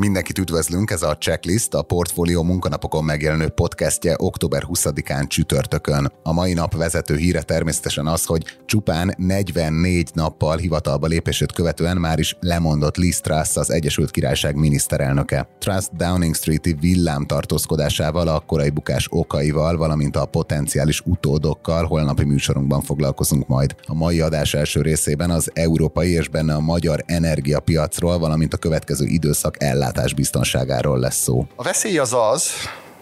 Mindenkit üdvözlünk, ez a Checklist, a Portfolio munkanapokon megjelenő podcastje október 20-án csütörtökön. A mai nap vezető híre természetesen az, hogy csupán 44 nappal hivatalba lépését követően már is lemondott Liz Truss, az Egyesült Királyság miniszterelnöke. Truss Downing Street-i villám tartózkodásával, a korai bukás okaival, valamint a potenciális utódokkal holnapi műsorunkban foglalkozunk majd. A mai adás első részében az európai és benne a magyar energiapiacról, valamint a következő időszak ellátásról ellátás biztonságáról lesz szó. A veszély az az,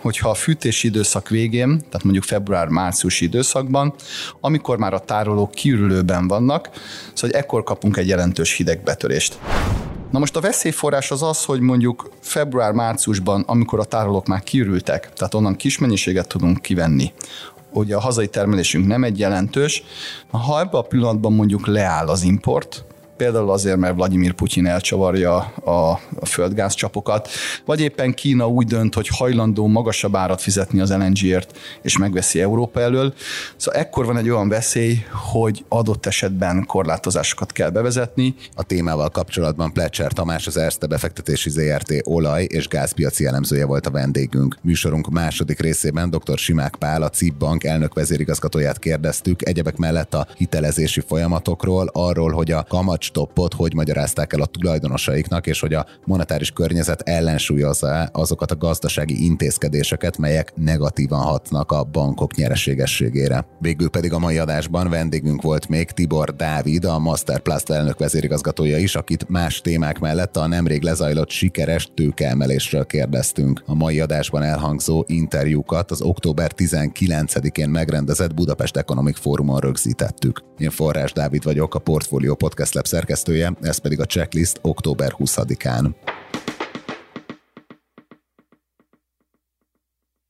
hogyha a fűtési időszak végén, tehát mondjuk február-márciusi időszakban, amikor már a tárolók kiürülőben vannak, szóval ekkor kapunk egy jelentős hidegbetörést. Na most a veszélyforrás az az, hogy mondjuk február-márciusban, amikor a tárolók már kiürültek, tehát onnan kis mennyiséget tudunk kivenni, ugye a hazai termelésünk nem egy jelentős, ha ebben a pillanatban mondjuk leáll az import, például azért, mert Vladimir Putyin elcsavarja a, a földgázcsapokat, vagy éppen Kína úgy dönt, hogy hajlandó magasabb árat fizetni az LNG-ért, és megveszi Európa elől. Szóval ekkor van egy olyan veszély, hogy adott esetben korlátozásokat kell bevezetni. A témával kapcsolatban Plecser Tamás, az Erste befektetési ZRT olaj és gázpiaci elemzője volt a vendégünk. Műsorunk második részében dr. Simák Pál, a CIP Bank elnök vezérigazgatóját kérdeztük, egyebek mellett a hitelezési folyamatokról, arról, hogy a kamat stoppot hogy magyarázták el a tulajdonosaiknak, és hogy a monetáris környezet ellensúlyozza azokat a gazdasági intézkedéseket, melyek negatívan hatnak a bankok nyereségességére. Végül pedig a mai adásban vendégünk volt még Tibor Dávid, a Masterplast elnök vezérigazgatója is, akit más témák mellett a nemrég lezajlott sikeres tőkeemelésről kérdeztünk. A mai adásban elhangzó interjúkat az október 19-én megrendezett Budapest Economic Fórumon rögzítettük. Én Forrás Dávid vagyok, a Portfolio Podcast Lab szerkesztője, ez pedig a checklist október 20-án.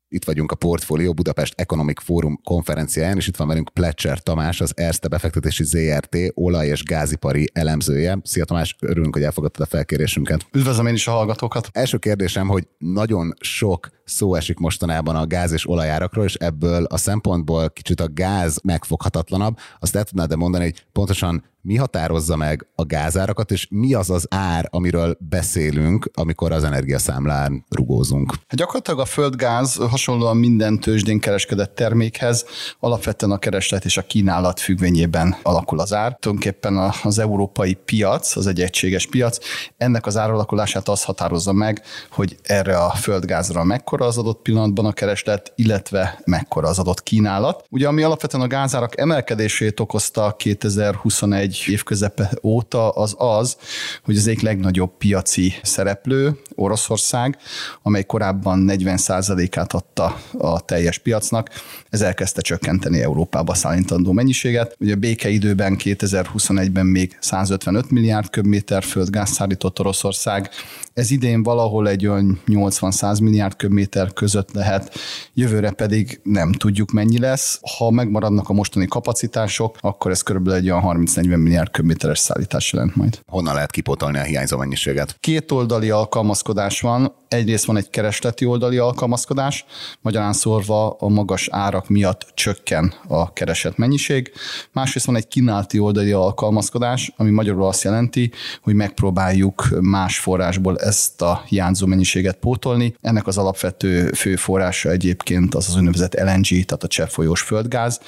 Itt vagyunk a Portfolio Budapest Economic Forum konferenciáján, és itt van velünk Pletcher Tamás, az Erste befektetési ZRT olaj- és gázipari elemzője. Szia Tamás, örülünk, hogy elfogadtad a felkérésünket. Üdvözlöm én is a hallgatókat. Első kérdésem, hogy nagyon sok szó esik mostanában a gáz és olajárakról, és ebből a szempontból kicsit a gáz megfoghatatlanabb. Azt el tudnád mondani, hogy pontosan mi határozza meg a gázárakat, és mi az az ár, amiről beszélünk, amikor az energiaszámlán rugózunk? Hát gyakorlatilag a földgáz hasonlóan minden tőzsdén kereskedett termékhez alapvetően a kereslet és a kínálat függvényében alakul az ár. Tulajdonképpen az európai piac, az egy egységes piac, ennek az áralakulását az határozza meg, hogy erre a földgázra mekkora az adott pillanatban a kereslet, illetve mekkora az adott kínálat. Ugye ami alapvetően a gázárak emelkedését okozta 2021 évközepe óta az az, hogy az egyik legnagyobb piaci szereplő, Oroszország, amely korábban 40%-át adta a teljes piacnak, ez elkezdte csökkenteni Európába szállítandó mennyiséget. Ugye a békeidőben 2021-ben még 155 milliárd köbméter földgáz szállított Oroszország, ez idén valahol egy olyan 80-100 milliárd köbméter között lehet, jövőre pedig nem tudjuk mennyi lesz. Ha megmaradnak a mostani kapacitások, akkor ez körülbelül egy olyan 30-40 milliárd köbméteres szállítás jelent majd. Honnan lehet kipótolni a hiányzó mennyiséget? Két oldali alkalmazkodás van. Egyrészt van egy keresleti oldali alkalmazkodás, magyarán szórva a magas árak miatt csökken a keresett mennyiség. Másrészt van egy kínálti oldali alkalmazkodás, ami magyarul azt jelenti, hogy megpróbáljuk más forrásból ezt a hiányzó mennyiséget pótolni. Ennek az alapvető fő forrása egyébként az az úgynevezett LNG, tehát a cseppfolyós földgáz,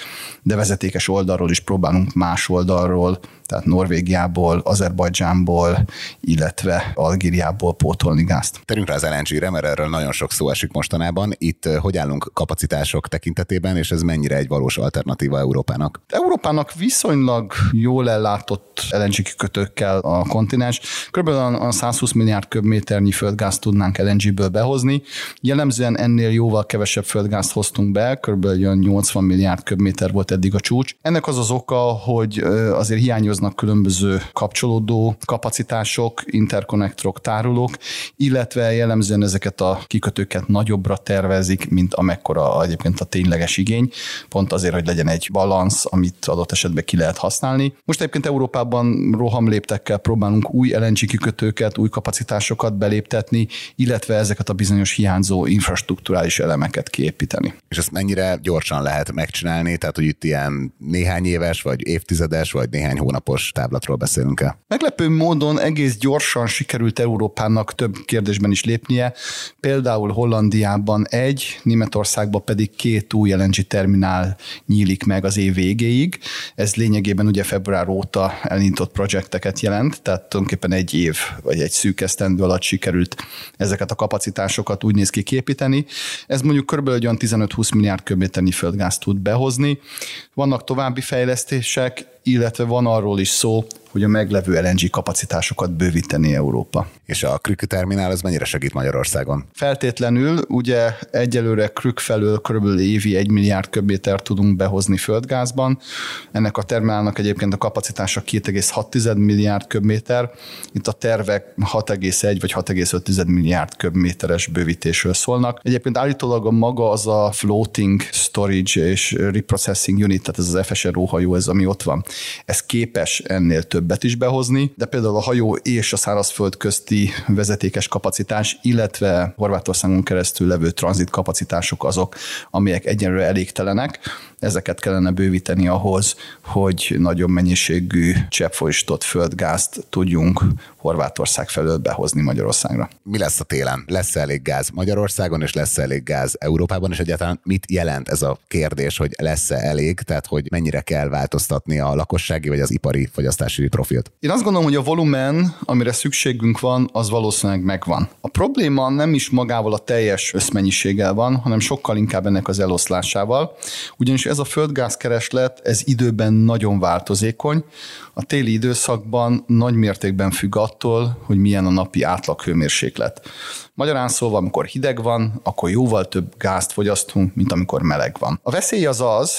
de vezetékes oldalról is próbálunk más oldalról tehát Norvégiából, Azerbajdzsánból, illetve Algériából pótolni gázt. Terünk rá az LNG-re, mert erről nagyon sok szó esik mostanában. Itt hogy állunk kapacitások tekintetében, és ez mennyire egy valós alternatíva Európának? Európának viszonylag jól ellátott LNG kikötőkkel a kontinens. Körülbelül a 120 milliárd köbméternyi földgázt tudnánk LNG-ből behozni. Jellemzően ennél jóval kevesebb földgázt hoztunk be, körülbelül 80 milliárd köbméter volt eddig a csúcs. Ennek az az oka, hogy azért hiányoz létrehoznak különböző kapcsolódó kapacitások, interkonnektorok, tárolók, illetve jellemzően ezeket a kikötőket nagyobbra tervezik, mint amekkora egyébként a tényleges igény, pont azért, hogy legyen egy balansz, amit adott esetben ki lehet használni. Most egyébként Európában rohamléptekkel próbálunk új LNG kikötőket, új kapacitásokat beléptetni, illetve ezeket a bizonyos hiányzó infrastruktúrális elemeket kiépíteni. És ezt mennyire gyorsan lehet megcsinálni? Tehát, hogy itt ilyen néhány éves, vagy évtizedes, vagy néhány hónapos táblatról beszélünk el? Meglepő módon egész gyorsan sikerült Európának több kérdésben is lépnie. Például Hollandiában egy, Németországban pedig két új LNG terminál nyílik meg az év végéig. Ez lényegében ugye február óta elindított projekteket jelent, tehát tulajdonképpen egy év vagy egy szűk esztendő alatt sikerült ezeket a kapacitásokat úgy néz ki képíteni. Ez mondjuk kb. olyan 15-20 milliárd köbméternyi földgáz tud behozni. Vannak további fejlesztések, illetve van arról is szó, hogy a meglevő LNG kapacitásokat bővíteni Európa. És a Krük terminál az mennyire segít Magyarországon? Feltétlenül, ugye egyelőre Krük felől kb. évi 1 milliárd köbméter tudunk behozni földgázban. Ennek a terminálnak egyébként a kapacitása 2,6 milliárd köbméter. Itt a tervek 6,1 vagy 6,5 milliárd köbméteres bővítésről szólnak. Egyébként állítólag a maga az a floating storage és reprocessing unit, tehát ez az FSRO hajó, ez ami ott van. Ez képes ennél több többet is behozni, de például a hajó és a szárazföld közti vezetékes kapacitás, illetve Horvátországon keresztül levő tranzit kapacitások azok, amelyek egyenlőre elégtelenek. Ezeket kellene bővíteni ahhoz, hogy nagyobb mennyiségű cseppfolyósított földgázt tudjunk Horvátország felől behozni Magyarországra. Mi lesz a télen? Lesz elég gáz Magyarországon, és lesz elég gáz Európában, és egyáltalán mit jelent ez a kérdés, hogy lesz-e elég, tehát hogy mennyire kell változtatni a lakossági vagy az ipari fogyasztási profilt? Én azt gondolom, hogy a volumen, amire szükségünk van, az valószínűleg megvan. A probléma nem is magával a teljes összmennyiséggel van, hanem sokkal inkább ennek az eloszlásával, ugyanis ez a földgázkereslet, ez időben nagyon változékony, a téli időszakban nagy mértékben függ attól, hogy milyen a napi átlaghőmérséklet. Magyarán szólva, amikor hideg van, akkor jóval több gázt fogyasztunk, mint amikor meleg van. A veszély az az,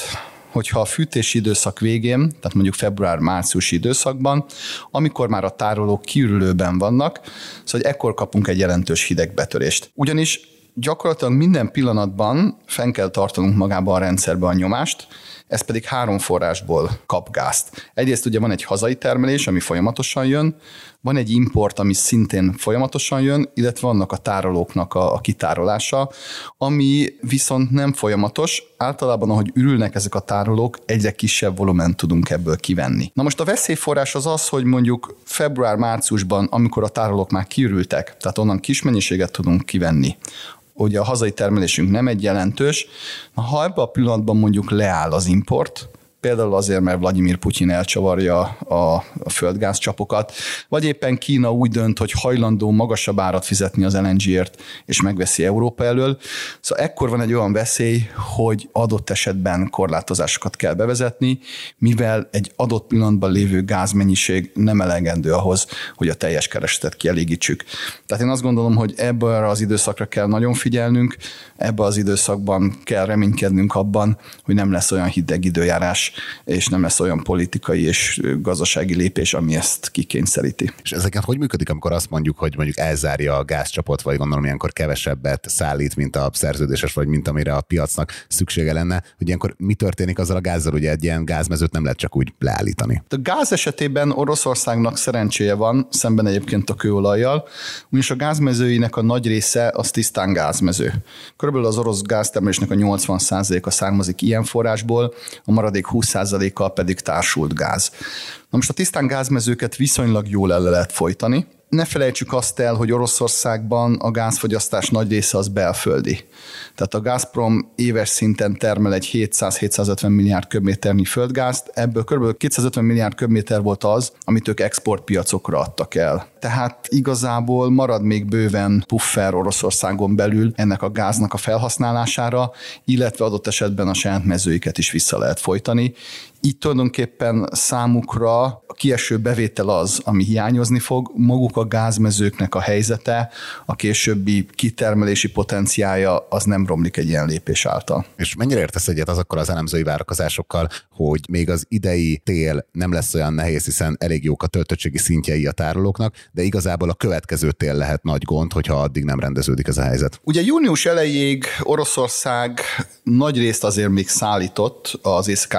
hogyha a fűtési időszak végén, tehát mondjuk február-márciusi időszakban, amikor már a tárolók kiürülőben vannak, szóval ekkor kapunk egy jelentős hidegbetörést. Ugyanis gyakorlatilag minden pillanatban fenn kell tartanunk magába a rendszerbe a nyomást, ez pedig három forrásból kap gázt. Egyrészt ugye van egy hazai termelés, ami folyamatosan jön, van egy import, ami szintén folyamatosan jön, illetve vannak a tárolóknak a, a kitárolása, ami viszont nem folyamatos, általában ahogy ürülnek ezek a tárolók, egyre kisebb volumen tudunk ebből kivenni. Na most a veszélyforrás az az, hogy mondjuk február-márciusban, amikor a tárolók már kiürültek, tehát onnan kis mennyiséget tudunk kivenni, ugye a hazai termelésünk nem egy jelentős, ha ebben a pillanatban mondjuk leáll az import, például azért, mert Vladimir Putyin elcsavarja a, a földgázcsapokat, vagy éppen Kína úgy dönt, hogy hajlandó magasabb árat fizetni az LNG-ért, és megveszi Európa elől. Szóval ekkor van egy olyan veszély, hogy adott esetben korlátozásokat kell bevezetni, mivel egy adott pillanatban lévő gázmennyiség nem elegendő ahhoz, hogy a teljes keresetet kielégítsük. Tehát én azt gondolom, hogy ebből az időszakra kell nagyon figyelnünk, ebben az időszakban kell reménykednünk abban, hogy nem lesz olyan hideg időjárás, és nem lesz olyan politikai és gazdasági lépés, ami ezt kikényszeríti. És ezeket hogy működik, amikor azt mondjuk, hogy mondjuk elzárja a gázcsapot, vagy gondolom ilyenkor kevesebbet szállít, mint a szerződéses, vagy mint amire a piacnak szüksége lenne, hogy ilyenkor mi történik azzal a gázzal, ugye egy ilyen gázmezőt nem lehet csak úgy leállítani. A gáz esetében Oroszországnak szerencséje van, szemben egyébként a kőolajjal, ugyanis a gázmezőinek a nagy része az tisztán gázmező. Körülbelül az orosz gáztermelésnek a 80%-a származik ilyen forrásból, a maradék 20%-kal pedig társult gáz. Na most a tisztán gázmezőket viszonylag jól el lehet folytani, ne felejtsük azt el, hogy Oroszországban a gázfogyasztás nagy része az belföldi. Tehát a Gazprom éves szinten termel egy 700-750 milliárd köbméternyi földgázt, ebből kb. 250 milliárd köbméter volt az, amit ők exportpiacokra adtak el. Tehát igazából marad még bőven puffer Oroszországon belül ennek a gáznak a felhasználására, illetve adott esetben a saját mezőiket is vissza lehet folytani, így tulajdonképpen számukra a kieső bevétel az, ami hiányozni fog, maguk a gázmezőknek a helyzete, a későbbi kitermelési potenciája az nem romlik egy ilyen lépés által. És mennyire értesz egyet azokkal az elemzői várakozásokkal, hogy még az idei tél nem lesz olyan nehéz, hiszen elég jók a töltöttségi szintjei a tárolóknak, de igazából a következő tél lehet nagy gond, hogyha addig nem rendeződik ez a helyzet. Ugye június elejéig Oroszország nagy részt azért még szállított az észak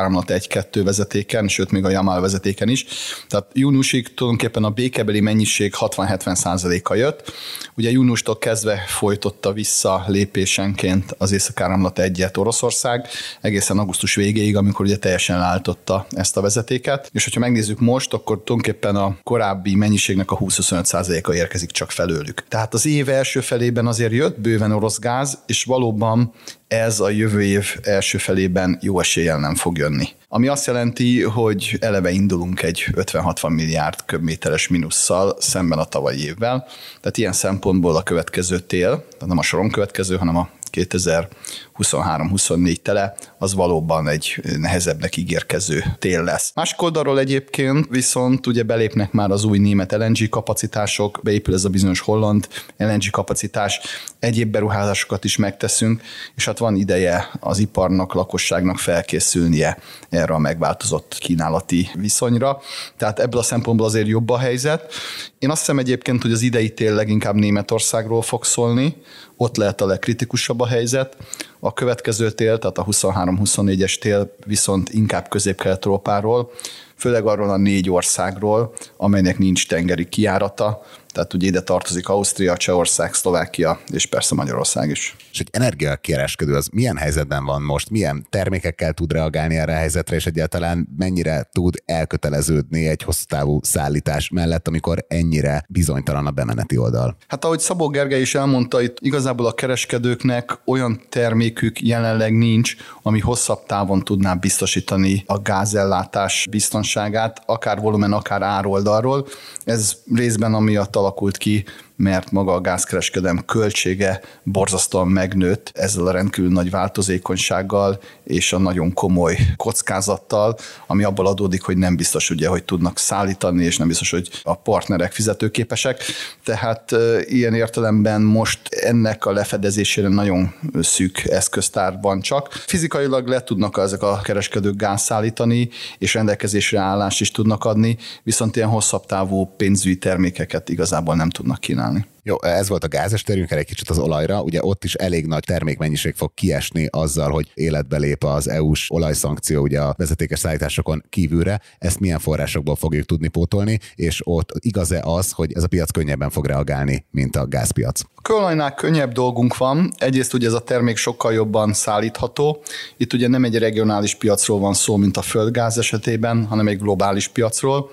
1-2 vezetéken, sőt még a Jamal vezetéken is. Tehát júniusig tulajdonképpen a békebeli mennyiség 60-70 százaléka jött. Ugye júniustól kezdve folytotta vissza lépésenként az észak 1-et Oroszország, egészen augusztus végéig, amikor ugye teljesen leállította ezt a vezetéket. És hogyha megnézzük most, akkor tulajdonképpen a korábbi mennyiségnek a 20-25 százaléka érkezik csak felőlük. Tehát az év első felében azért jött bőven orosz gáz, és valóban ez a jövő év első felében jó eséllyel nem fog jönni. Ami azt jelenti, hogy eleve indulunk egy 50-60 milliárd köbméteres minusszal szemben a tavalyi évvel. Tehát ilyen szempontból a következő tél, nem a soron következő, hanem a 2023-24 tele, az valóban egy nehezebbnek ígérkező tél lesz. Másik oldalról egyébként viszont ugye belépnek már az új német LNG kapacitások, beépül ez a bizonyos holland LNG kapacitás, egyéb beruházásokat is megteszünk, és hát van ideje az iparnak, lakosságnak felkészülnie erre a megváltozott kínálati viszonyra. Tehát ebből a szempontból azért jobb a helyzet. Én azt hiszem egyébként, hogy az idei tél leginkább Németországról fog szólni, ott lehet a legkritikusabb a helyzet. A következő tél, tehát a 23-24-es tél viszont inkább közép-kelet-európáról, főleg arról a négy országról, amelynek nincs tengeri kiárata, tehát ugye ide tartozik Ausztria, Csehország, Szlovákia és persze Magyarország is. És egy energiakereskedő az milyen helyzetben van most, milyen termékekkel tud reagálni erre a helyzetre, és egyáltalán mennyire tud elköteleződni egy hosszú távú szállítás mellett, amikor ennyire bizonytalan a bemeneti oldal? Hát ahogy Szabó Gergely is elmondta, itt igazából a kereskedőknek olyan termékük jelenleg nincs, ami hosszabb távon tudná biztosítani a gázellátás biztonságát, akár volumen, akár ároldalról. Ez részben amiatt alakult ki, mert maga a gázkereskedem költsége borzasztóan megnőtt ezzel a rendkívül nagy változékonysággal és a nagyon komoly kockázattal, ami abból adódik, hogy nem biztos ugye, hogy tudnak szállítani, és nem biztos, hogy a partnerek fizetőképesek. Tehát ilyen értelemben most ennek a lefedezésére nagyon szűk eszköztár van csak. Fizikailag le tudnak ezek a kereskedők gáz szállítani, és rendelkezésre állást is tudnak adni, viszont ilyen hosszabb távú pénzügyi termékeket igazából nem tudnak kínálni csinálni. Jó, ez volt a gáz, és térjünk el egy kicsit az olajra. Ugye ott is elég nagy termékmennyiség fog kiesni azzal, hogy életbe lép az EU-s olajszankció ugye a vezetékes szállításokon kívülre. Ezt milyen forrásokból fogjuk tudni pótolni, és ott igaz-e az, hogy ez a piac könnyebben fog reagálni, mint a gázpiac? A kőolajnál könnyebb dolgunk van. Egyrészt ugye ez a termék sokkal jobban szállítható. Itt ugye nem egy regionális piacról van szó, mint a földgáz esetében, hanem egy globális piacról.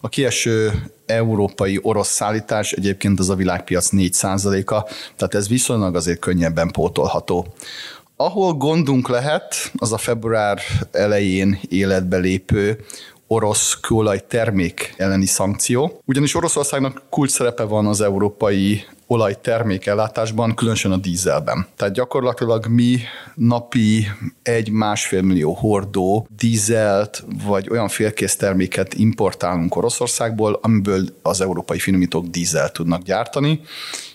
A kieső európai orosz szállítás egyébként az a világpiac 4%-a, tehát ez viszonylag azért könnyebben pótolható. Ahol gondunk lehet, az a február elején életbe lépő orosz kőolaj termék elleni szankció. Ugyanis Oroszországnak kulcs szerepe van az európai olajtermékellátásban, különösen a dízelben. Tehát gyakorlatilag mi napi egy-másfél millió hordó dízelt, vagy olyan félkész terméket importálunk Oroszországból, amiből az európai finomítók dízelt tudnak gyártani,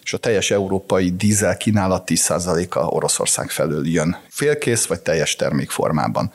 és a teljes európai dízel kínálat 10%-a Oroszország felől jön. Félkész vagy teljes termékformában.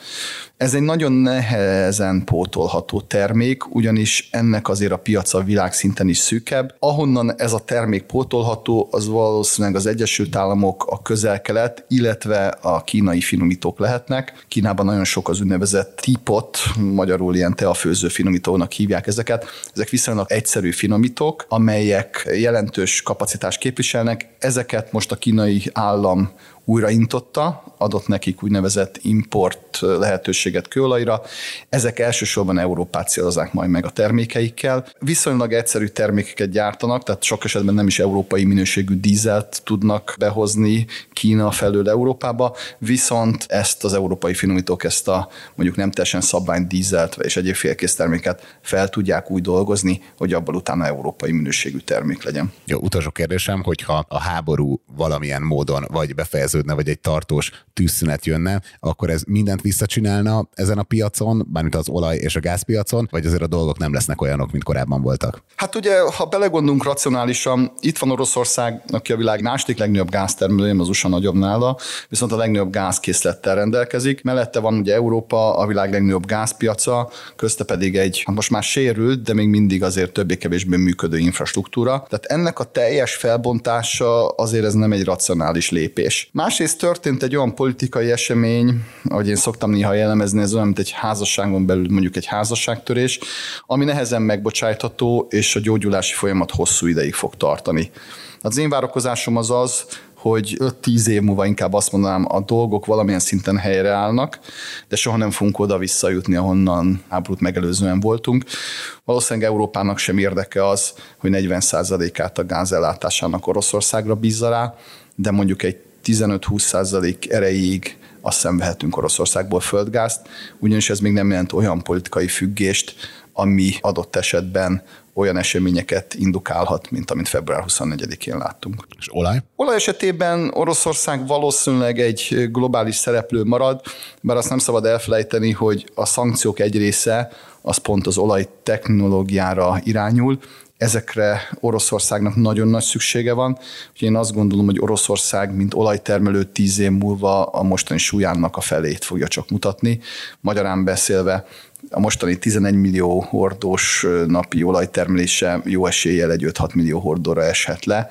Ez egy nagyon nehezen pótolható termék, ugyanis ennek azért a piaca világszinten is szűkebb. Ahonnan ez a termék pótolható, az valószínűleg az Egyesült Államok, a közel-kelet, illetve a kínai finomítók lehetnek. Kínában nagyon sok az úgynevezett típot, magyarul ilyen teafőző finomítónak hívják ezeket. Ezek viszonylag egyszerű finomítók, amelyek jelentős kapacitást képviselnek. Ezeket most a kínai állam újraintotta, adott nekik úgynevezett import lehetőséget kőolajra. Ezek elsősorban Európát célozzák majd meg a termékeikkel. Viszonylag egyszerű termékeket gyártanak, tehát sok esetben nem is európai minőségű dízelt tudnak behozni Kína felől Európába, viszont ezt az európai finomítók ezt a mondjuk nem teljesen szabvány dízelt és egyéb félkész terméket fel tudják úgy dolgozni, hogy abból utána európai minőségű termék legyen. Jó, utolsó kérdésem, hogyha a háború valamilyen módon vagy befejező befejeződne, vagy egy tartós tűzszünet jönne, akkor ez mindent visszacsinálna ezen a piacon, bármint az olaj és a gázpiacon, vagy azért a dolgok nem lesznek olyanok, mint korábban voltak? Hát ugye, ha belegondolunk racionálisan, itt van Oroszország, aki a világ második legnagyobb gáztermelője, az USA nagyobb nála, viszont a legnagyobb gázkészlettel rendelkezik. Mellette van ugye Európa, a világ legnagyobb gázpiaca, közte pedig egy, hát most már sérült, de még mindig azért többé-kevésbé működő infrastruktúra. Tehát ennek a teljes felbontása azért ez nem egy racionális lépés. Másrészt történt egy olyan politikai esemény, ahogy én szoktam néha jellemezni, ez olyan, mint egy házasságon belül mondjuk egy házasságtörés, ami nehezen megbocsájtható, és a gyógyulási folyamat hosszú ideig fog tartani. Az én várakozásom az az, hogy 5-10 év múlva inkább azt mondanám, a dolgok valamilyen szinten helyreállnak, de soha nem fogunk oda visszajutni, ahonnan háborút megelőzően voltunk. Valószínűleg Európának sem érdeke az, hogy 40%-át a gázellátásának Oroszországra bízza rá, de mondjuk egy 15-20% erejéig azt szenvehetünk Oroszországból földgázt, ugyanis ez még nem jelent olyan politikai függést, ami adott esetben olyan eseményeket indukálhat, mint amit február 24-én láttunk. És olaj? Olaj esetében Oroszország valószínűleg egy globális szereplő marad, bár azt nem szabad elfelejteni, hogy a szankciók egy része az pont az olaj technológiára irányul, ezekre Oroszországnak nagyon nagy szüksége van. Úgyhogy én azt gondolom, hogy Oroszország, mint olajtermelő tíz év múlva a mostani súlyának a felét fogja csak mutatni. Magyarán beszélve a mostani 11 millió hordós napi olajtermelése jó eséllyel egy 5-6 millió hordóra eshet le.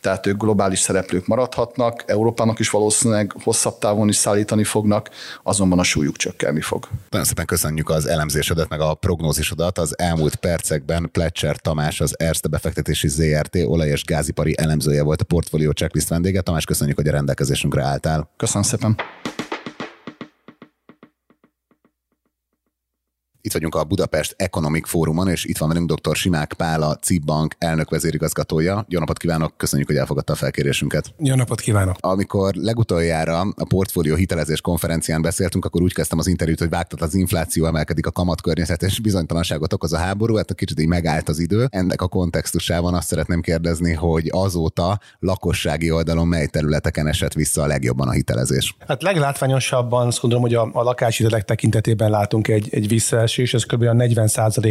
Tehát ők globális szereplők maradhatnak, Európának is valószínűleg hosszabb távon is szállítani fognak, azonban a súlyuk csökkenni fog. Nagyon szépen köszönjük az elemzésedet, meg a prognózisodat. Az elmúlt percekben Pletcher Tamás, az Erste befektetési ZRT olaj- és gázipari elemzője volt a portfólió checklist vendége. Tamás, köszönjük, hogy a rendelkezésünkre álltál. Köszönöm szépen. Itt vagyunk a Budapest Economic Fórumon, és itt van velünk dr. Simák Pál, a CIP Bank elnök vezérigazgatója. Jó napot kívánok, köszönjük, hogy elfogadta a felkérésünket. Jó napot kívánok! Amikor legutoljára a portfólió hitelezés konferencián beszéltünk, akkor úgy kezdtem az interjút, hogy vágtat az infláció, emelkedik a kamatkörnyezet, és bizonytalanságot okoz a háború, hát a kicsit így megállt az idő. Ennek a kontextusában azt szeretném kérdezni, hogy azóta lakossági oldalon mely területeken esett vissza a legjobban a hitelezés? Hát leglátványosabban azt gondolom, hogy a, a lakáshitelek tekintetében látunk egy, egy visszaesés esés, ez kb. 40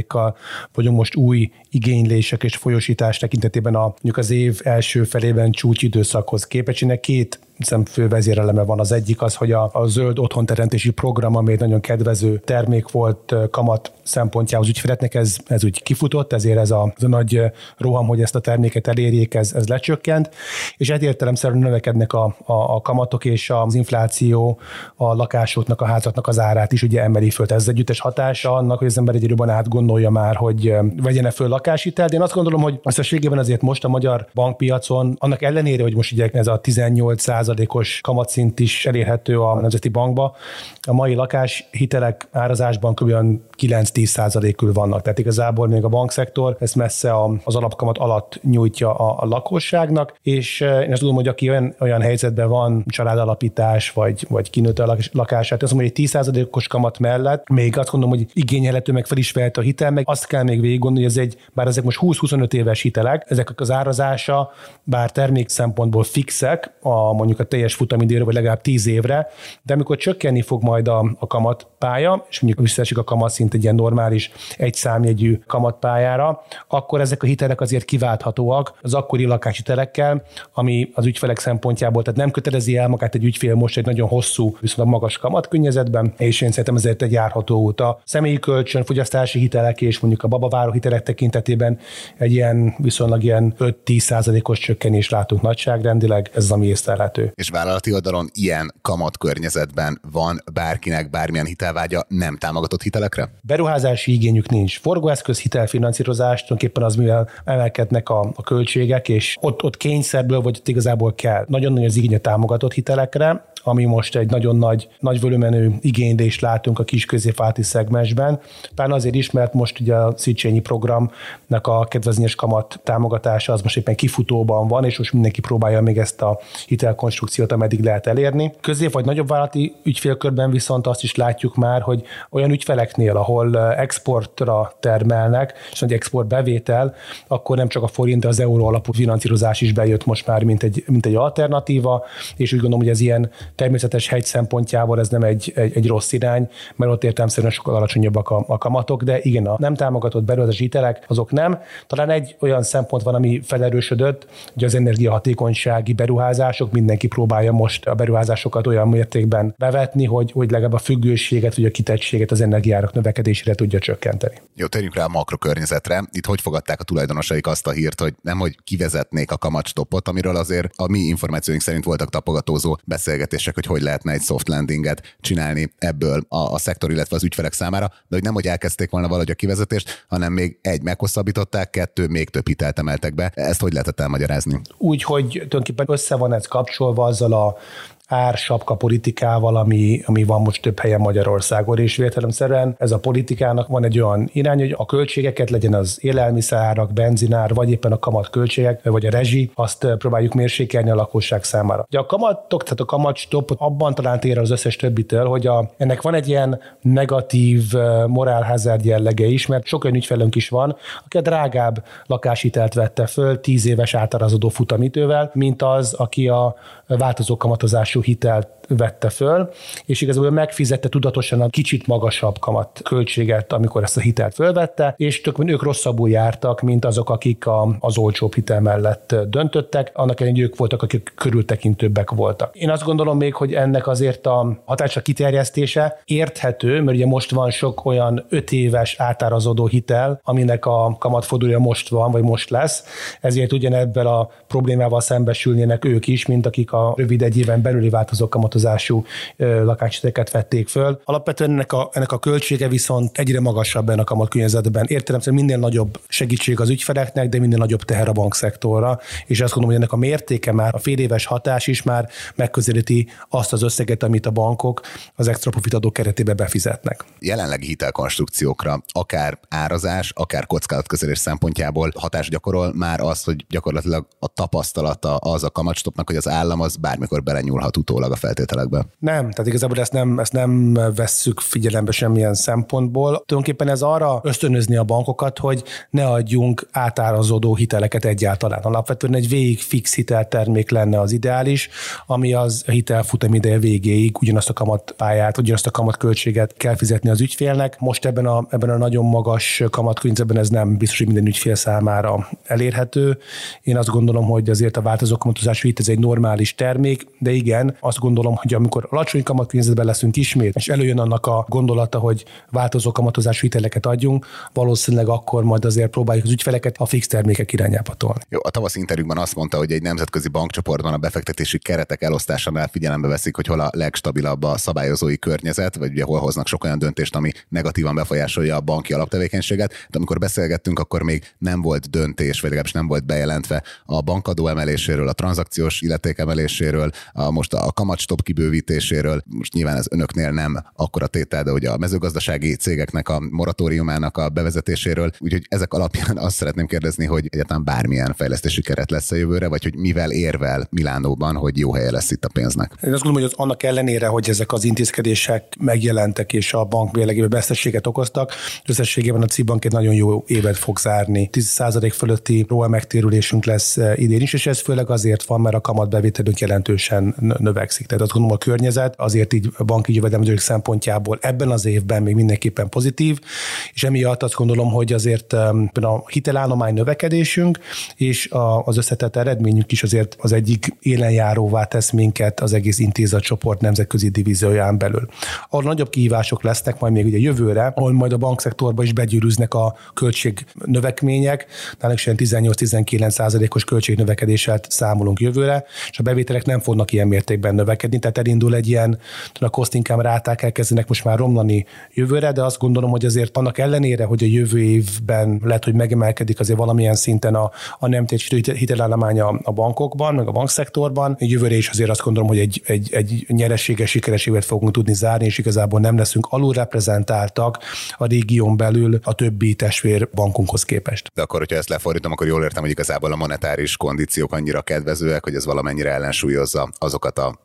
kal vagyunk most új igénylések és folyosítás tekintetében a, mondjuk az év első felében csúcsidőszakhoz képest. két hiszem fő vezéreleme van. Az egyik az, hogy a, a zöld otthonteremtési program, ami egy nagyon kedvező termék volt kamat szempontjához ügyfeleknek, ez, ez úgy kifutott, ezért ez a, ez a nagy roham, hogy ezt a terméket elérjék, ez, ez lecsökkent, és egy értelemszerűen növekednek a, a, a kamatok és az infláció a lakásoknak, a házaknak az árát is ugye emeli föl. Ez együttes hatása annak, hogy az ember egy jobban átgondolja már, hogy vegyene föl lakáshitel. De én azt gondolom, hogy összességében azért most a magyar bankpiacon, annak ellenére, hogy most ugye ez a 18 százalékos kamatszint is elérhető a Nemzeti Bankba. A mai lakáshitelek árazásban kb. 9-10 százalék vannak. Tehát igazából még a bankszektor ezt messze az alapkamat alatt nyújtja a, lakosságnak, és eh, én azt tudom, hogy aki olyan, olyan helyzetben van, családalapítás, vagy, vagy kinőtt a lakását, azt mondom, hogy egy 10 százalékos kamat mellett még azt gondolom, hogy igényelhető, meg fel is a hitel, meg azt kell még végig gondolni, hogy ez egy, bár ezek most 20-25 éves hitelek, ezek az árazása, bár termék szempontból fixek, a mondjuk a teljes futamidőre, vagy legalább 10 évre, de amikor csökkenni fog majd a, a kamatpálya, és mondjuk visszaesik a kamatszint egy ilyen normális egyszámjegyű kamatpályára, akkor ezek a hitelek azért kiválthatóak az akkori lakáshitelekkel, ami az ügyfelek szempontjából, tehát nem kötelezi el magát egy ügyfél most egy nagyon hosszú, viszont a magas kamatkörnyezetben, és én szerintem ezért egy járható út. A személyi kölcsön, fogyasztási hitelek és mondjuk a babaváró hitelek tekintetében egy ilyen viszonylag ilyen 5-10 százalékos csökkenés látunk nagyságrendileg, ez az, ami észlelhető. És vállalati oldalon ilyen kamatkörnyezetben van bárkinek bármilyen hitelvágya nem támogatott hitelekre? Beruházási igényük nincs. Forgóeszköz hitelfinanszírozás, tulajdonképpen az, mivel emelkednek a, a költségek, és ott, ott kényszerből, vagy ott igazából kell. Nagyon nagy az igény a támogatott hitelekre, ami most egy nagyon nagy, nagy volumenű igénylést látunk a kis középváti szegmensben. Pár azért is, mert most ugye a Széchenyi programnak a kedvezményes kamat támogatása az most éppen kifutóban van, és most mindenki próbálja még ezt a hitelkonstrukciót, ameddig lehet elérni. Közép vagy nagyobb vállalati ügyfélkörben viszont azt is látjuk már, hogy olyan ügyfeleknél, ahol exportra termelnek, és egy export bevétel, akkor nem csak a forint, de az euró alapú finanszírozás is bejött most már, mint egy, mint egy alternatíva, és úgy gondolom, hogy ez ilyen természetes hegy szempontjából ez nem egy, egy, egy rossz irány, mert ott értelmszerűen sokkal alacsonyabbak a, a kamatok, de igen, a nem támogatott beruházási hitelek, azok nem. Talán egy olyan szempont van, ami felerősödött, hogy az energiahatékonysági beruházások, mindenki próbálja most a beruházásokat olyan mértékben bevetni, hogy, hogy legalább a függőséget vagy a kitettséget az energiárak növekedésére tudja csökkenteni. Jó, térjünk rá a makrokörnyezetre. Itt hogy fogadták a tulajdonosaik azt a hírt, hogy nem, hogy kivezetnék a kamatstoppot, amiről azért a mi információink szerint voltak tapogatózó beszélgetések, hogy hogy lehetne egy soft landinget csinálni ebből a, a szektor, illetve az ügyfelek számára, de hogy nem, hogy elkezdték volna valahogy a kivezetést, hanem még egy, meghosszabbították, kettő, még több hitelt emeltek be. Ezt hogy lehetett elmagyarázni? Úgy, hogy tulajdonképpen össze van ez kapcsolva azzal a ársapka politikával, ami, ami van most több helyen Magyarországon, és véletlenszerűen ez a politikának van egy olyan irány, hogy a költségeket legyen az élelmiszerárak, benzinár, vagy éppen a kamat költségek, vagy a rezsi, azt próbáljuk mérsékelni a lakosság számára. Ugye a kamatok, tehát a kamat stop abban talán tér az összes többitől, hogy a, ennek van egy ilyen negatív morálházárd jellege is, mert sok olyan ügyfelünk is van, aki a drágább lakáshitelt vette föl 10 éves átarazódó futamítővel, mint az, aki a változó kamatozású hitelt vette föl, és igazából megfizette tudatosan a kicsit magasabb kamat költséget, amikor ezt a hitelt fölvette, és tök ők rosszabbul jártak, mint azok, akik a, az olcsóbb hitel mellett döntöttek, annak ellenére ők voltak, akik körültekintőbbek voltak. Én azt gondolom még, hogy ennek azért a hatása kiterjesztése érthető, mert ugye most van sok olyan öt éves átárazódó hitel, aminek a kamatfordulója most van, vagy most lesz, ezért ugyanebben a problémával szembesülnének ők is, mint akik a rövid egy éven belüli változó kamatozás kamatozású lakáshiteleket vették föl. Alapvetően ennek a, ennek a költsége viszont egyre magasabb ennek a kamatkörnyezetben. Értelemszerűen minél nagyobb segítség az ügyfeleknek, de minél nagyobb teher a bankszektorra, és azt gondolom, hogy ennek a mértéke már, a fél éves hatás is már megközelíti azt az összeget, amit a bankok az extra profit adó keretében befizetnek. Jelenlegi hitelkonstrukciókra akár árazás, akár kockázatkezelés szempontjából hatás gyakorol már az, hogy gyakorlatilag a tapasztalata az a kamatstopnak, hogy az állam az bármikor belenyúlhat utólag a feltételekbe feltételekbe. Nem, tehát igazából ezt nem, ezt nem vesszük figyelembe semmilyen szempontból. Tulajdonképpen ez arra ösztönözni a bankokat, hogy ne adjunk átárazódó hiteleket egyáltalán. Alapvetően egy végig fix hiteltermék lenne az ideális, ami az hitelfutam ideje végéig ugyanazt a kamatpályát, ugyanazt a kamatköltséget kell fizetni az ügyfélnek. Most ebben a, ebben a nagyon magas kamatkörnyezetben ez nem biztos, hogy minden ügyfél számára elérhető. Én azt gondolom, hogy azért a változó kamatozású hit ez egy normális termék, de igen, azt gondolom, hogy amikor alacsony kamatkörnyezetben leszünk ismét, és előjön annak a gondolata, hogy változó kamatozású hiteleket adjunk, valószínűleg akkor majd azért próbáljuk az ügyfeleket a fix termékek irányába tolni. Jó, a tavasz interjúban azt mondta, hogy egy nemzetközi bankcsoportban a befektetési keretek elosztásánál figyelembe veszik, hogy hol a legstabilabb a szabályozói környezet, vagy ugye hol hoznak sok olyan döntést, ami negatívan befolyásolja a banki alaptevékenységet. De amikor beszélgettünk, akkor még nem volt döntés, vagy legalábbis nem volt bejelentve a bankadó emeléséről, a tranzakciós illeték emeléséről, a most a kamatstop kibővítéséről. Most nyilván ez önöknél nem akkora tétel, de ugye a mezőgazdasági cégeknek a moratóriumának a bevezetéséről. Úgyhogy ezek alapján azt szeretném kérdezni, hogy egyáltalán bármilyen fejlesztési keret lesz a jövőre, vagy hogy mivel érvel Milánóban, hogy jó helye lesz itt a pénznek. Én azt gondolom, hogy az annak ellenére, hogy ezek az intézkedések megjelentek és a bank vélegében veszteséget okoztak, összességében a CIBank egy nagyon jó évet fog zárni. 10% fölötti ROA megtérülésünk lesz eh, idén is, és ez főleg azért van, mert a kamatbevételünk jelentősen növekszik. Tehát azt gondolom, a környezet, azért így banki jövedelmezők szempontjából ebben az évben még mindenképpen pozitív, és emiatt azt gondolom, hogy azért a hitelállomány növekedésünk és az összetett eredményünk is azért az egyik élenjáróvá tesz minket az egész intézetcsoport nemzetközi divízióján belül. Ahol nagyobb kihívások lesznek majd még ugye jövőre, ahol majd a bankszektorba is begyűrűznek a költség növekmények, nálunk is 18-19 százalékos költségnövekedéssel számolunk jövőre, és a bevételek nem fognak ilyen mértékben növekedni, tehát elindul egy ilyen, a cost income ráták elkezdenek most már romlani jövőre, de azt gondolom, hogy azért annak ellenére, hogy a jövő évben lehet, hogy megemelkedik azért valamilyen szinten a, a nem hitelállomány a, a bankokban, meg a bankszektorban, jövőre is azért azt gondolom, hogy egy, egy, egy nyereséges, sikeres évet fogunk tudni zárni, és igazából nem leszünk alulreprezentáltak a régión belül a többi testvér bankunkhoz képest. De akkor, hogyha ezt lefordítom, akkor jól értem, hogy igazából a monetáris kondíciók annyira kedvezőek, hogy ez valamennyire ellensúlyozza azokat a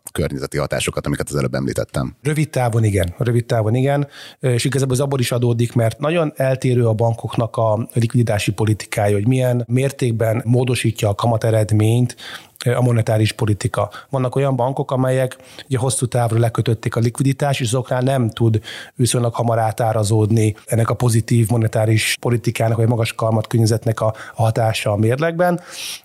környezeti hatásokat, amiket az előbb említettem. Rövid távon igen, rövid távon igen, és igazából az abból is adódik, mert nagyon eltérő a bankoknak a likviditási politikája, hogy milyen mértékben módosítja a kamateredményt a monetáris politika. Vannak olyan bankok, amelyek ugye hosszú távra lekötötték a likviditás, és azoknál nem tud viszonylag hamar átárazódni ennek a pozitív monetáris politikának, vagy magas kalmat környezetnek a, hatása a mérlegben.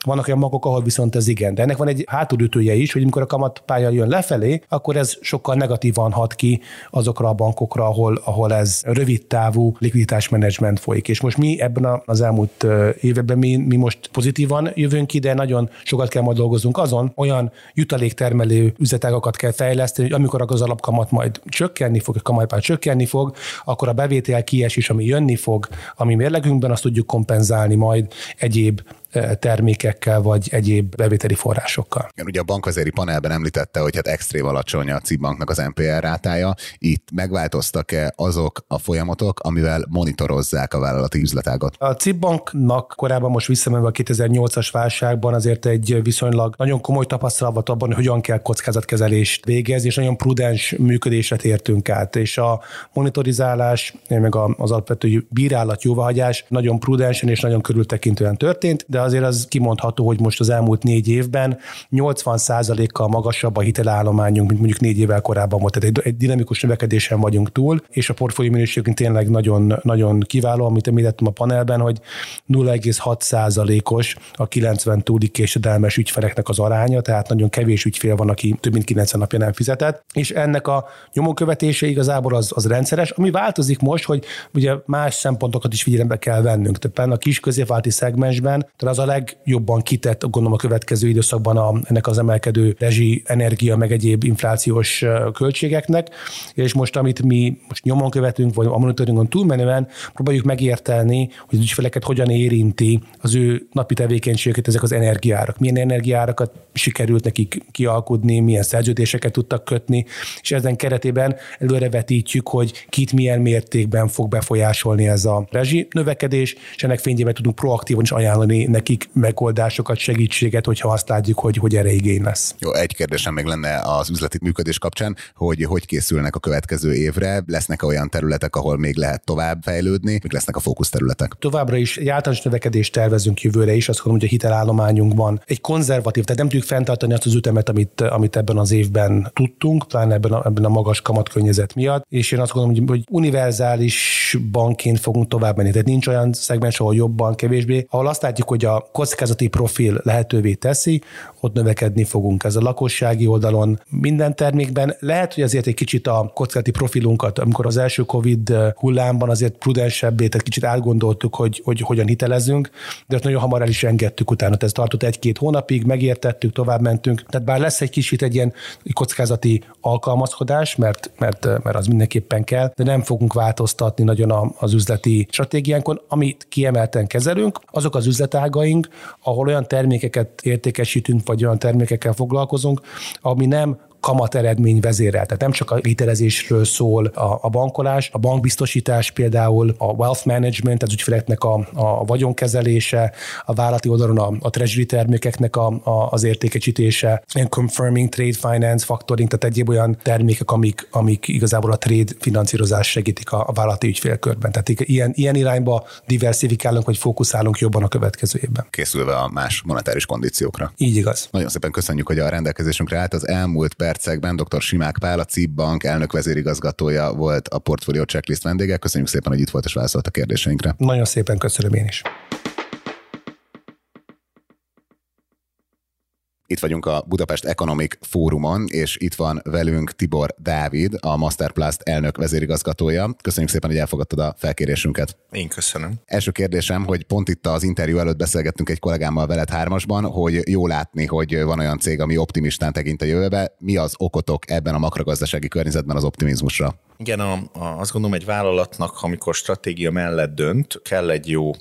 Vannak olyan bankok, ahol viszont ez igen. De ennek van egy hátulütője is, hogy amikor a kamatpálya jön lefelé, akkor ez sokkal negatívan hat ki azokra a bankokra, ahol, ahol ez rövid távú likviditásmenedzsment folyik. És most mi ebben az elmúlt években mi, mi most pozitívan jövünk ki, de nagyon sokat kell majd dolgozunk azon, olyan jutaléktermelő üzletágokat kell fejleszteni, hogy amikor az alapkamat majd csökkenni fog, a kamatpár csökkenni fog, akkor a bevétel kiesés, ami jönni fog, ami mérlegünkben, azt tudjuk kompenzálni majd egyéb termékekkel, vagy egyéb bevételi forrásokkal. Igen, ugye a bankvezéri panelben említette, hogy hát extrém alacsony a CIB banknak az NPL rátája. Itt megváltoztak-e azok a folyamatok, amivel monitorozzák a vállalati üzletágot? A CIB banknak korábban most visszamenve a 2008-as válságban azért egy viszonylag nagyon komoly tapasztalat volt abban, hogy hogyan kell kockázatkezelést végezni, és nagyon prudens működésre tértünk át. És a monitorizálás, meg az alapvető bírálat, jóváhagyás nagyon prudensen és nagyon körültekintően történt, de azért az kimondható, hogy most az elmúlt négy évben 80%-kal magasabb a hitelállományunk, mint mondjuk négy évvel korábban volt. Tehát egy, dinamikus növekedésen vagyunk túl, és a portfólió minőségünk tényleg nagyon, nagyon kiváló, amit említettem a panelben, hogy 0,6%-os a 90 túli késedelmes ügyfeleknek az aránya, tehát nagyon kevés ügyfél van, aki több mint 90 napja nem fizetett, és ennek a nyomonkövetése igazából az, az rendszeres, ami változik most, hogy ugye más szempontokat is figyelembe kell vennünk. Tehát a kis középválti szegmensben, az a legjobban kitett, gondolom a következő időszakban a, ennek az emelkedő rezsi, energia, meg egyéb inflációs költségeknek, és most amit mi most nyomon követünk, vagy a monitoringon túlmenően próbáljuk megértelni, hogy az ügyfeleket hogyan érinti az ő napi tevékenységeket ezek az energiárak. Milyen energiárakat sikerült nekik kialkudni, milyen szerződéseket tudtak kötni, és ezen keretében előrevetítjük, hogy kit milyen mértékben fog befolyásolni ez a rezsi növekedés, és ennek fényében tudunk proaktívan is ajánlani nekik megoldásokat, segítséget, hogyha azt látjuk, hogy, hogy erre igény lesz. Jó, egy kérdésem még lenne az üzleti működés kapcsán, hogy hogy készülnek a következő évre, lesznek olyan területek, ahol még lehet tovább fejlődni, még lesznek a fókuszterületek. Továbbra is egy általános növekedést tervezünk jövőre is, azt gondolom, hogy a hitelállományunkban egy konzervatív, tehát nem tudjuk fenntartani azt az ütemet, amit, amit ebben az évben tudtunk, talán ebben a, ebben a magas kamatkörnyezet miatt, és én azt gondolom, hogy, hogy univerzális bankként fogunk tovább menni. Tehát nincs olyan szegmens, ahol jobban, kevésbé, ahol azt látjuk, hogy a kockázati profil lehetővé teszi, ott növekedni fogunk. Ez a lakossági oldalon minden termékben. Lehet, hogy azért egy kicsit a kockázati profilunkat, amikor az első COVID hullámban azért prudensebbé, tehát kicsit átgondoltuk, hogy, hogy hogyan hitelezünk, de ott nagyon hamar el is engedtük utána. Ez tartott egy-két hónapig, megértettük, tovább mentünk. Tehát bár lesz egy kicsit egy ilyen kockázati alkalmazkodás, mert, mert, mert az mindenképpen kell, de nem fogunk változtatni nagyon az üzleti stratégiánkon. Amit kiemelten kezelünk, azok az üzletágaink, ahol olyan termékeket értékesítünk, vagy olyan termékekkel foglalkozunk, ami nem kamat eredmény vezérel. Tehát nem csak a hitelezésről szól a, a bankolás, a bankbiztosítás például, a wealth management, tehát ügyfeleknek a, a vagyonkezelése, a vállalati oldalon a, a treasury termékeknek a, a, az értékesítése, ilyen confirming trade finance, factoring, tehát egyéb olyan termékek, amik, amik igazából a trade finanszírozás segítik a, a vállalati ügyfélkörben. Tehát ilyen, ilyen irányba diversifikálunk, vagy fókuszálunk jobban a következő évben. Készülve a más monetáris kondíciókra. Így igaz. Nagyon szépen köszönjük, hogy a rendelkezésünkre állt az elmúlt perc percekben dr. Simák Pál, a CIP Bank elnök vezérigazgatója volt a Portfolio Checklist vendége. Köszönjük szépen, hogy itt volt és válaszolt a kérdéseinkre. Nagyon szépen köszönöm én is. Itt vagyunk a Budapest Economic Fórumon, és itt van velünk Tibor Dávid, a Masterplast elnök vezérigazgatója. Köszönjük szépen, hogy elfogadtad a felkérésünket. Én köszönöm. Első kérdésem, hogy pont itt az interjú előtt beszélgettünk egy kollégámmal veled hármasban, hogy jó látni, hogy van olyan cég, ami optimistán tekint a jövőbe. Mi az okotok ebben a makrogazdasági környezetben az optimizmusra? Igen, a, a, azt gondolom, egy vállalatnak, amikor stratégia mellett dönt, kell egy jó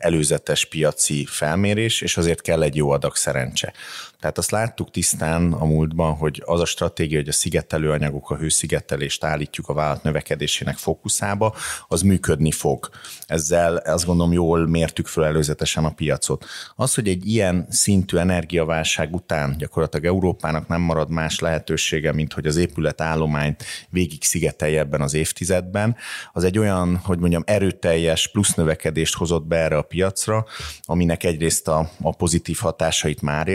előzetes piaci felmérés, és azért kell egy jó adag szerencse. Tehát azt láttuk tisztán a múltban, hogy az a stratégia, hogy a szigetelő anyagok, a hőszigetelést állítjuk a vállalat növekedésének fókuszába, az működni fog. Ezzel azt gondolom jól mértük fel előzetesen a piacot. Az, hogy egy ilyen szintű energiaválság után gyakorlatilag Európának nem marad más lehetősége, mint hogy az épület állományt végig szigetelje ebben az évtizedben, az egy olyan, hogy mondjam, erőteljes plusz növekedést hozott be erre a piacra, aminek egyrészt a, a pozitív hatásait már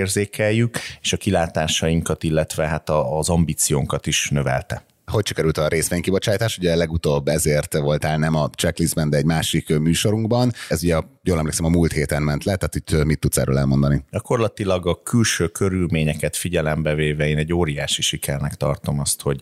érzékeljük, és a kilátásainkat, illetve hát az ambíciónkat is növelte hogy sikerült a részvénykibocsátás, ugye legutóbb ezért voltál nem a checklistben, de egy másik műsorunkban. Ez ugye jól emlékszem a múlt héten ment le, tehát itt mit tudsz erről elmondani? Gyakorlatilag a külső körülményeket figyelembe véve én egy óriási sikernek tartom azt, hogy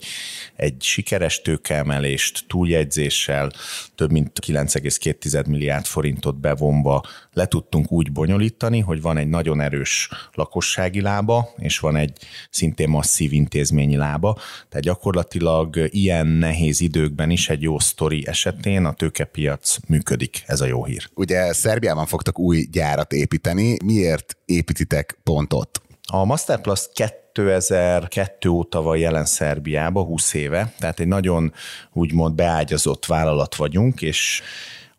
egy sikeres tőkeemelést túljegyzéssel több mint 9,2 milliárd forintot bevonva le tudtunk úgy bonyolítani, hogy van egy nagyon erős lakossági lába, és van egy szintén masszív intézményi lába, tehát gyakorlatilag ilyen nehéz időkben is egy jó sztori esetén a tőkepiac működik, ez a jó hír. Ugye Szerbiában fogtak új gyárat építeni, miért építitek pont ott? A Masterplast 2002 óta van jelen Szerbiába, 20 éve, tehát egy nagyon úgymond beágyazott vállalat vagyunk, és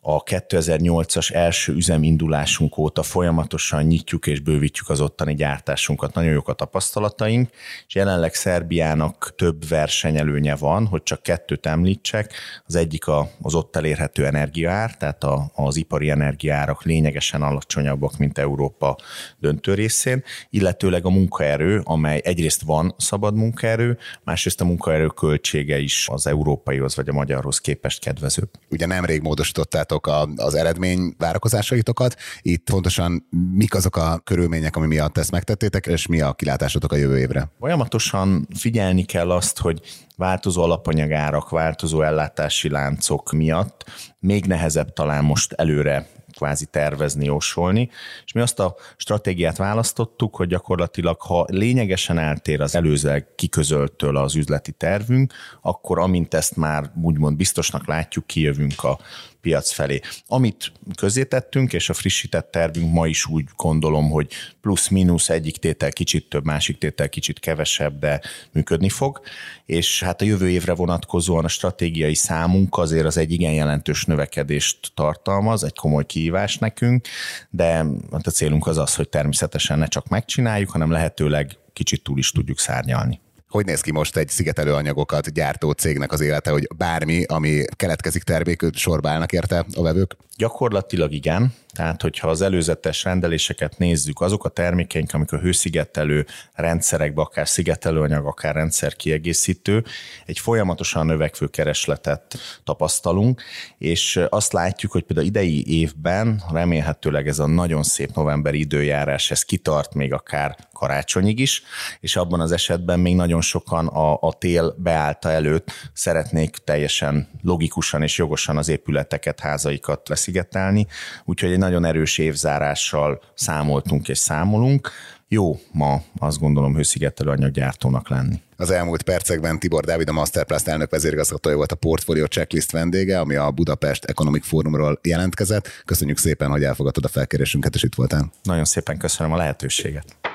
a 2008-as első üzemindulásunk óta folyamatosan nyitjuk és bővítjük az ottani gyártásunkat. Nagyon jók a tapasztalataink, és jelenleg Szerbiának több versenyelőnye van, hogy csak kettőt említsek. Az egyik az ott elérhető energiaár, tehát az ipari energiárak lényegesen alacsonyabbak, mint Európa döntő részén, illetőleg a munkaerő, amely egyrészt van szabad munkaerő, másrészt a munkaerő költsége is az európaihoz vagy a magyarhoz képest kedvezőbb. Ugye nemrég módosítottátok várjátok az eredmény várakozásaitokat. Itt fontosan mik azok a körülmények, ami miatt ezt megtettétek, és mi a kilátásotok a jövő évre? Folyamatosan figyelni kell azt, hogy változó alapanyagárak, változó ellátási láncok miatt még nehezebb talán most előre kvázi tervezni, jósolni, és mi azt a stratégiát választottuk, hogy gyakorlatilag, ha lényegesen eltér az előző kiközöltől az üzleti tervünk, akkor amint ezt már úgymond biztosnak látjuk, kijövünk a piac felé. Amit tettünk, és a frissített tervünk ma is úgy gondolom, hogy plusz-minusz egyik tétel kicsit több, másik tétel kicsit kevesebb, de működni fog, és hát a jövő évre vonatkozóan a stratégiai számunk azért az egy igen jelentős növekedést tartalmaz, egy komoly kihívás nekünk, de hát a célunk az az, hogy természetesen ne csak megcsináljuk, hanem lehetőleg kicsit túl is tudjuk szárnyalni hogy néz ki most egy szigetelő anyagokat gyártó cégnek az élete, hogy bármi, ami keletkezik termék, sorba állnak érte a vevők? Gyakorlatilag igen. Tehát, hogyha az előzetes rendeléseket nézzük, azok a termékeink, amik a hőszigetelő rendszerekbe, akár szigetelőanyag, akár rendszer kiegészítő, egy folyamatosan növekvő keresletet tapasztalunk, és azt látjuk, hogy például idei évben remélhetőleg ez a nagyon szép novemberi időjárás, ez kitart még akár karácsonyig is, és abban az esetben még nagyon sokan a, a tél beállta előtt szeretnék teljesen logikusan és jogosan az épületeket, házaikat leszigetelni, úgyhogy egy nagyon erős évzárással számoltunk és számolunk. Jó ma azt gondolom hőszigetelő anyaggyártónak lenni. Az elmúlt percekben Tibor Dávid, a Masterplast elnök vezérigazgatója volt a Portfolio Checklist vendége, ami a Budapest Economic Forumról jelentkezett. Köszönjük szépen, hogy elfogadtad a felkérésünket, és itt voltál. Nagyon szépen köszönöm a lehetőséget.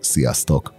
Sziasztok!